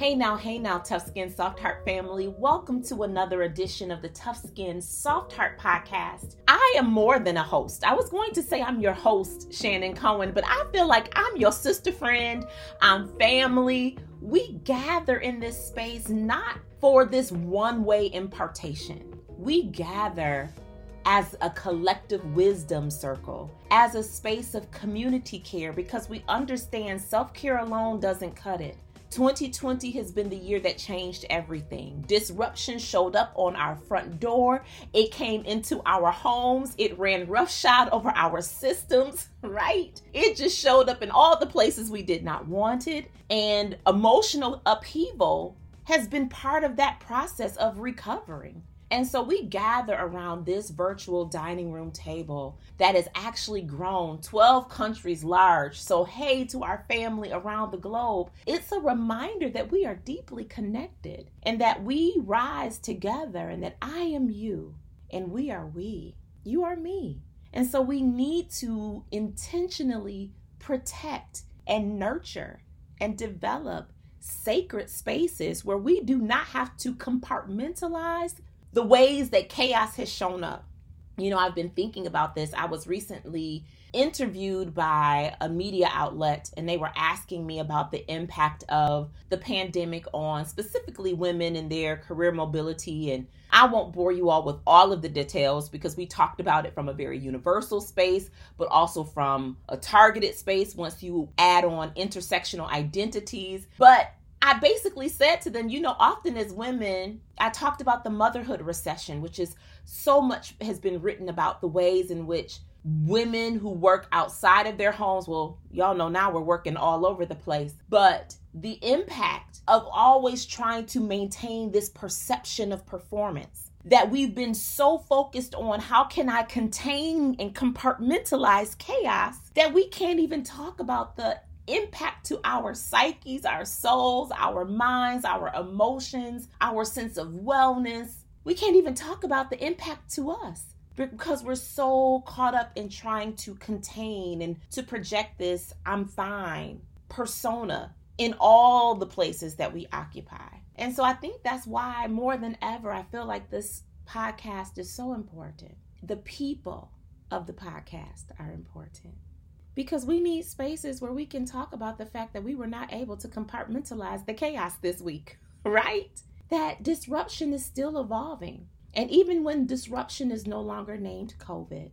Hey now, hey now, Tough Skin Soft Heart family. Welcome to another edition of the Tough Skin Soft Heart podcast. I am more than a host. I was going to say I'm your host, Shannon Cohen, but I feel like I'm your sister friend, I'm family. We gather in this space not for this one way impartation, we gather as a collective wisdom circle, as a space of community care, because we understand self care alone doesn't cut it. 2020 has been the year that changed everything. Disruption showed up on our front door. It came into our homes. It ran roughshod over our systems, right? It just showed up in all the places we did not want it. And emotional upheaval has been part of that process of recovering. And so we gather around this virtual dining room table that has actually grown 12 countries large. So, hey, to our family around the globe, it's a reminder that we are deeply connected and that we rise together and that I am you and we are we. You are me. And so we need to intentionally protect and nurture and develop sacred spaces where we do not have to compartmentalize the ways that chaos has shown up. You know, I've been thinking about this. I was recently interviewed by a media outlet and they were asking me about the impact of the pandemic on specifically women and their career mobility and I won't bore you all with all of the details because we talked about it from a very universal space, but also from a targeted space once you add on intersectional identities. But I basically said to them, you know, often as women, I talked about the motherhood recession, which is so much has been written about the ways in which women who work outside of their homes, well, y'all know now we're working all over the place, but the impact of always trying to maintain this perception of performance that we've been so focused on how can I contain and compartmentalize chaos that we can't even talk about the impact to our psyches, our souls, our minds, our emotions, our sense of wellness. We can't even talk about the impact to us because we're so caught up in trying to contain and to project this I'm fine persona in all the places that we occupy. And so I think that's why more than ever I feel like this podcast is so important. The people of the podcast are important because we need spaces where we can talk about the fact that we were not able to compartmentalize the chaos this week, right? That disruption is still evolving. And even when disruption is no longer named COVID,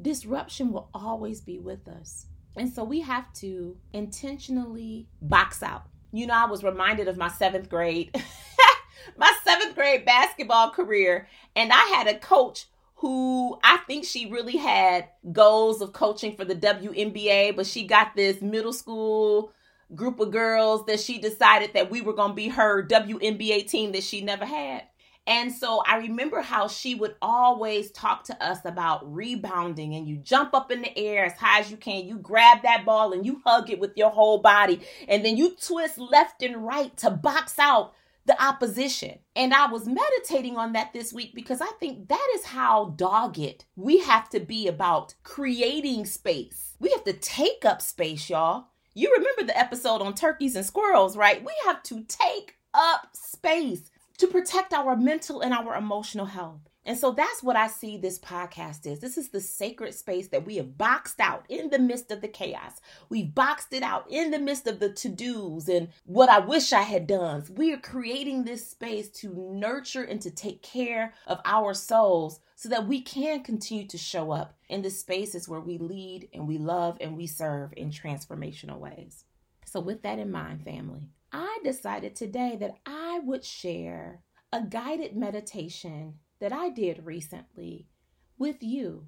disruption will always be with us. And so we have to intentionally box out. You know, I was reminded of my seventh grade, my seventh grade basketball career, and I had a coach who I think she really had goals of coaching for the WNBA, but she got this middle school group of girls that she decided that we were going to be her WNBA team that she never had. And so I remember how she would always talk to us about rebounding and you jump up in the air as high as you can. You grab that ball and you hug it with your whole body. And then you twist left and right to box out the opposition. And I was meditating on that this week because I think that is how dogged we have to be about creating space. We have to take up space, y'all. You remember the episode on turkeys and squirrels, right? We have to take up space to protect our mental and our emotional health. And so that's what I see this podcast is. This is the sacred space that we have boxed out in the midst of the chaos. We've boxed it out in the midst of the to dos and what I wish I had done. We are creating this space to nurture and to take care of our souls so that we can continue to show up in the spaces where we lead and we love and we serve in transformational ways. So, with that in mind, family, I decided today that I would share a guided meditation that I did recently with you.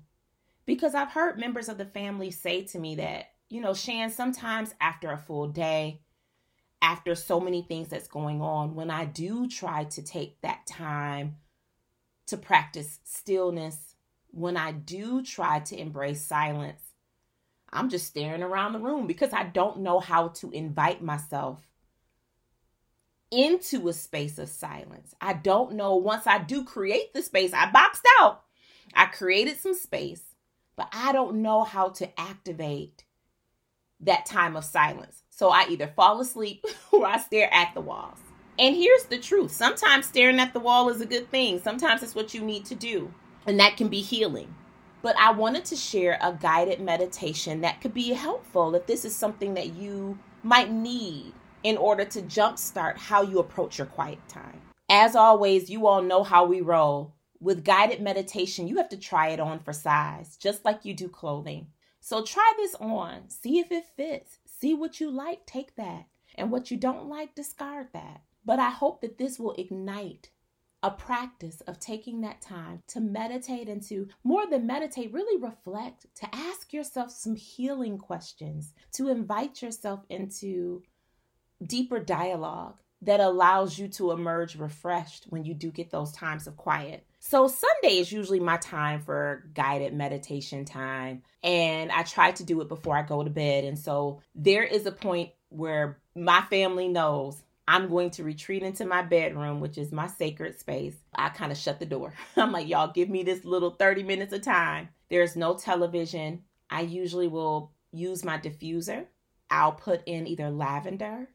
Because I've heard members of the family say to me that, you know, Shan, sometimes after a full day, after so many things that's going on, when I do try to take that time to practice stillness, when I do try to embrace silence, I'm just staring around the room because I don't know how to invite myself into a space of silence. I don't know. Once I do create the space, I boxed out. I created some space, but I don't know how to activate that time of silence. So I either fall asleep or I stare at the walls. And here's the truth sometimes staring at the wall is a good thing, sometimes it's what you need to do, and that can be healing. But I wanted to share a guided meditation that could be helpful if this is something that you might need in order to jumpstart how you approach your quiet time. As always, you all know how we roll. With guided meditation, you have to try it on for size, just like you do clothing. So try this on, see if it fits, see what you like, take that, and what you don't like, discard that. But I hope that this will ignite a practice of taking that time to meditate and to more than meditate, really reflect, to ask yourself some healing questions, to invite yourself into deeper dialogue that allows you to emerge refreshed when you do get those times of quiet. So, Sunday is usually my time for guided meditation time, and I try to do it before I go to bed. And so, there is a point where my family knows I'm going to retreat into my bedroom, which is my sacred space. I kind of shut the door. I'm like, y'all, give me this little 30 minutes of time. There's no television. I usually will use my diffuser. I'll put in either lavender.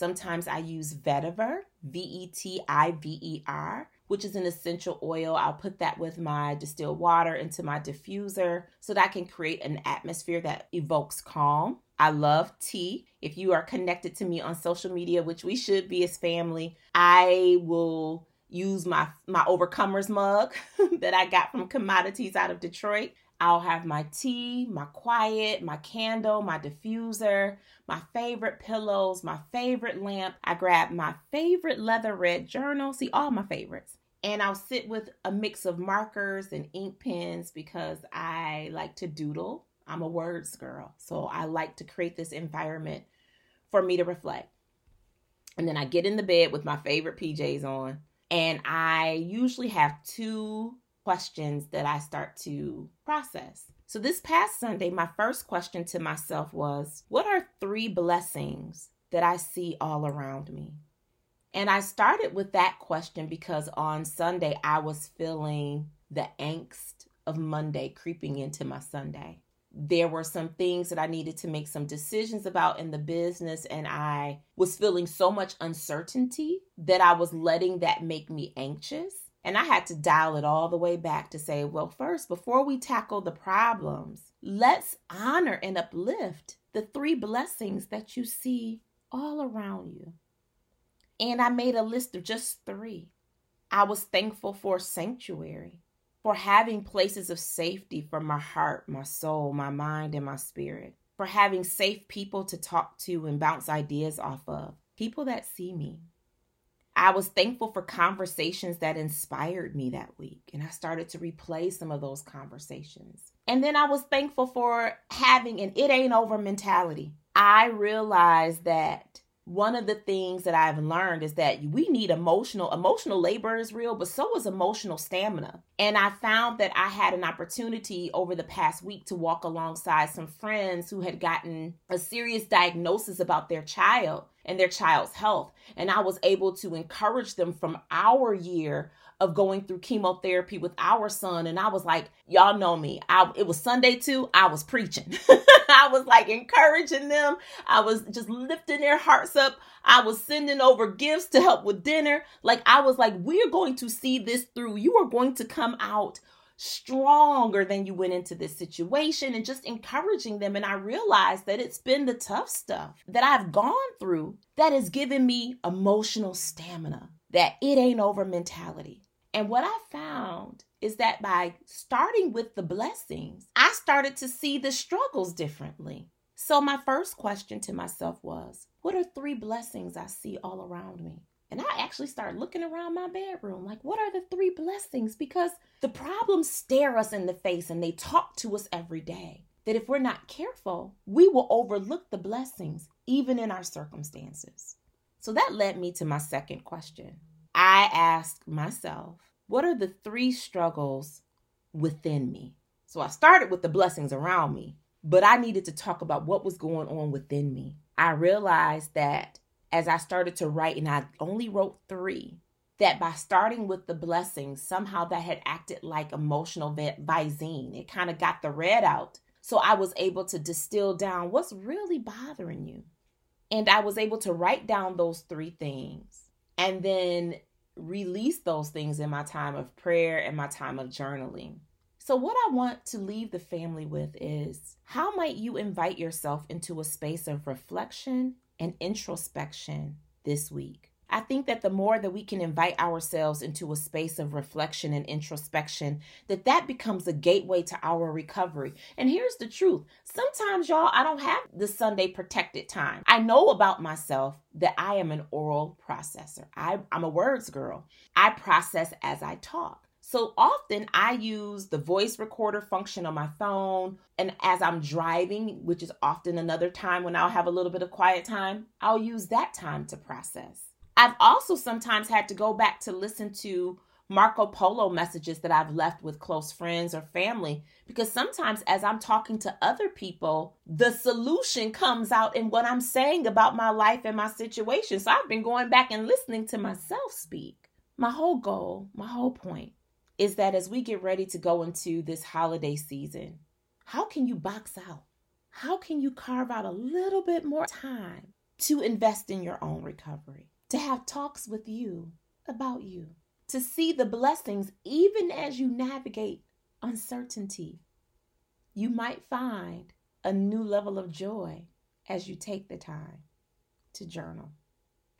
Sometimes I use vetiver, V E T I V E R, which is an essential oil. I'll put that with my distilled water into my diffuser so that I can create an atmosphere that evokes calm. I love tea. If you are connected to me on social media, which we should be as family, I will use my my overcomers mug that I got from commodities out of Detroit. I'll have my tea, my quiet, my candle, my diffuser, my favorite pillows, my favorite lamp. I grab my favorite leather red journal, see all my favorites. And I'll sit with a mix of markers and ink pens because I like to doodle I'm a words girl. So I like to create this environment for me to reflect. And then I get in the bed with my favorite PJs on. And I usually have two questions that I start to process. So this past Sunday, my first question to myself was What are three blessings that I see all around me? And I started with that question because on Sunday, I was feeling the angst of Monday creeping into my Sunday there were some things that I needed to make some decisions about in the business, and I was feeling so much uncertainty that I was letting that make me anxious. And I had to dial it all the way back to say, well, first, before we tackle the problems, let's honor and uplift the three blessings that you see all around you. And I made a list of just three. I was thankful for sanctuary for having places of safety for my heart, my soul, my mind, and my spirit, for having safe people to talk to and bounce ideas off of, people that see me. I was thankful for conversations that inspired me that week, and I started to replay some of those conversations. And then I was thankful for having an it ain't over mentality. I realized that one of the things that I've learned is that we need emotional emotional labor is real, but so is emotional stamina. And I found that I had an opportunity over the past week to walk alongside some friends who had gotten a serious diagnosis about their child and their child's health. And I was able to encourage them from our year of going through chemotherapy with our son. And I was like y'all know me. I it was Sunday too. I was preaching. I was like encouraging them. I was just lifting their hearts up. I was sending over gifts to help with dinner. Like I was like we're going to see this through. You are going to come out stronger than you went into this situation and just encouraging them. And I realized that it's been the tough stuff that I've gone through that has given me emotional stamina that it ain't over mentality and what I found is that by starting with the blessings, I started to see the struggles differently. So, my first question to myself was, What are three blessings I see all around me? And I actually started looking around my bedroom like, What are the three blessings? Because the problems stare us in the face and they talk to us every day. That if we're not careful, we will overlook the blessings, even in our circumstances. So that led me to my second question I asked myself, what are the three struggles within me? So I started with the blessings around me, but I needed to talk about what was going on within me. I realized that as I started to write, and I only wrote three, that by starting with the blessings, somehow that had acted like emotional Visine. It kind of got the red out. So I was able to distill down what's really bothering you. And I was able to write down those three things and then release those things in my time of prayer and my time of journaling. So, what I want to leave the family with is how might you invite yourself into a space of reflection and introspection this week? I think that the more that we can invite ourselves into a space of reflection and introspection, that that becomes a gateway to our recovery. And here's the truth. Sometimes y'all, I don't have the Sunday protected time. I know about myself that I am an oral processor. I, I'm a words girl. I process as I talk. So often I use the voice recorder function on my phone. And as I'm driving, which is often another time when I'll have a little bit of quiet time, I'll use that time to process. I've also sometimes had to go back to listen to Marco Polo messages that I've left with close friends or family because sometimes as I'm talking to other people, the solution comes out in what I'm saying about my life and my situation. So I've been going back and listening to myself speak. My whole goal, my whole point is that as we get ready to go into this holiday season, how can you box out? How can you carve out a little bit more time to invest in your own recovery? To have talks with you about you, to see the blessings even as you navigate uncertainty. You might find a new level of joy as you take the time to journal.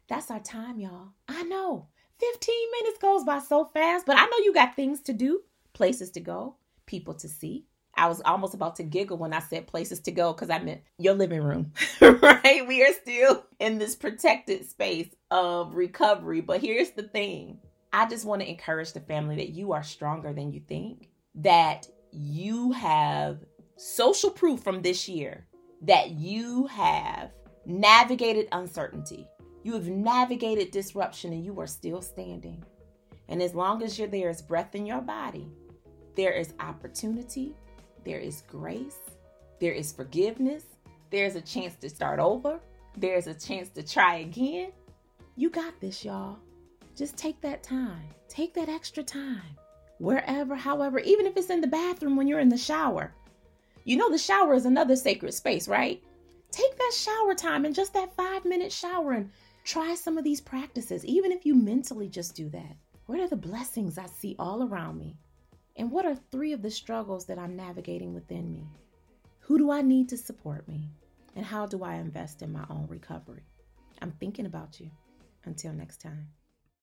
That's our time, y'all. I know 15 minutes goes by so fast, but I know you got things to do, places to go, people to see. I was almost about to giggle when I said places to go because I meant your living room, right? We are still in this protected space of recovery. But here's the thing I just want to encourage the family that you are stronger than you think, that you have social proof from this year that you have navigated uncertainty. You have navigated disruption and you are still standing. And as long as you're there is breath in your body, there is opportunity, there is grace, there is forgiveness, there's a chance to start over, there's a chance to try again. You got this, y'all. Just take that time, take that extra time, wherever, however, even if it's in the bathroom when you're in the shower. You know, the shower is another sacred space, right? Take that shower time and just that five minute shower and try some of these practices, even if you mentally just do that. What are the blessings I see all around me? And what are three of the struggles that I'm navigating within me? Who do I need to support me? And how do I invest in my own recovery? I'm thinking about you. Until next time.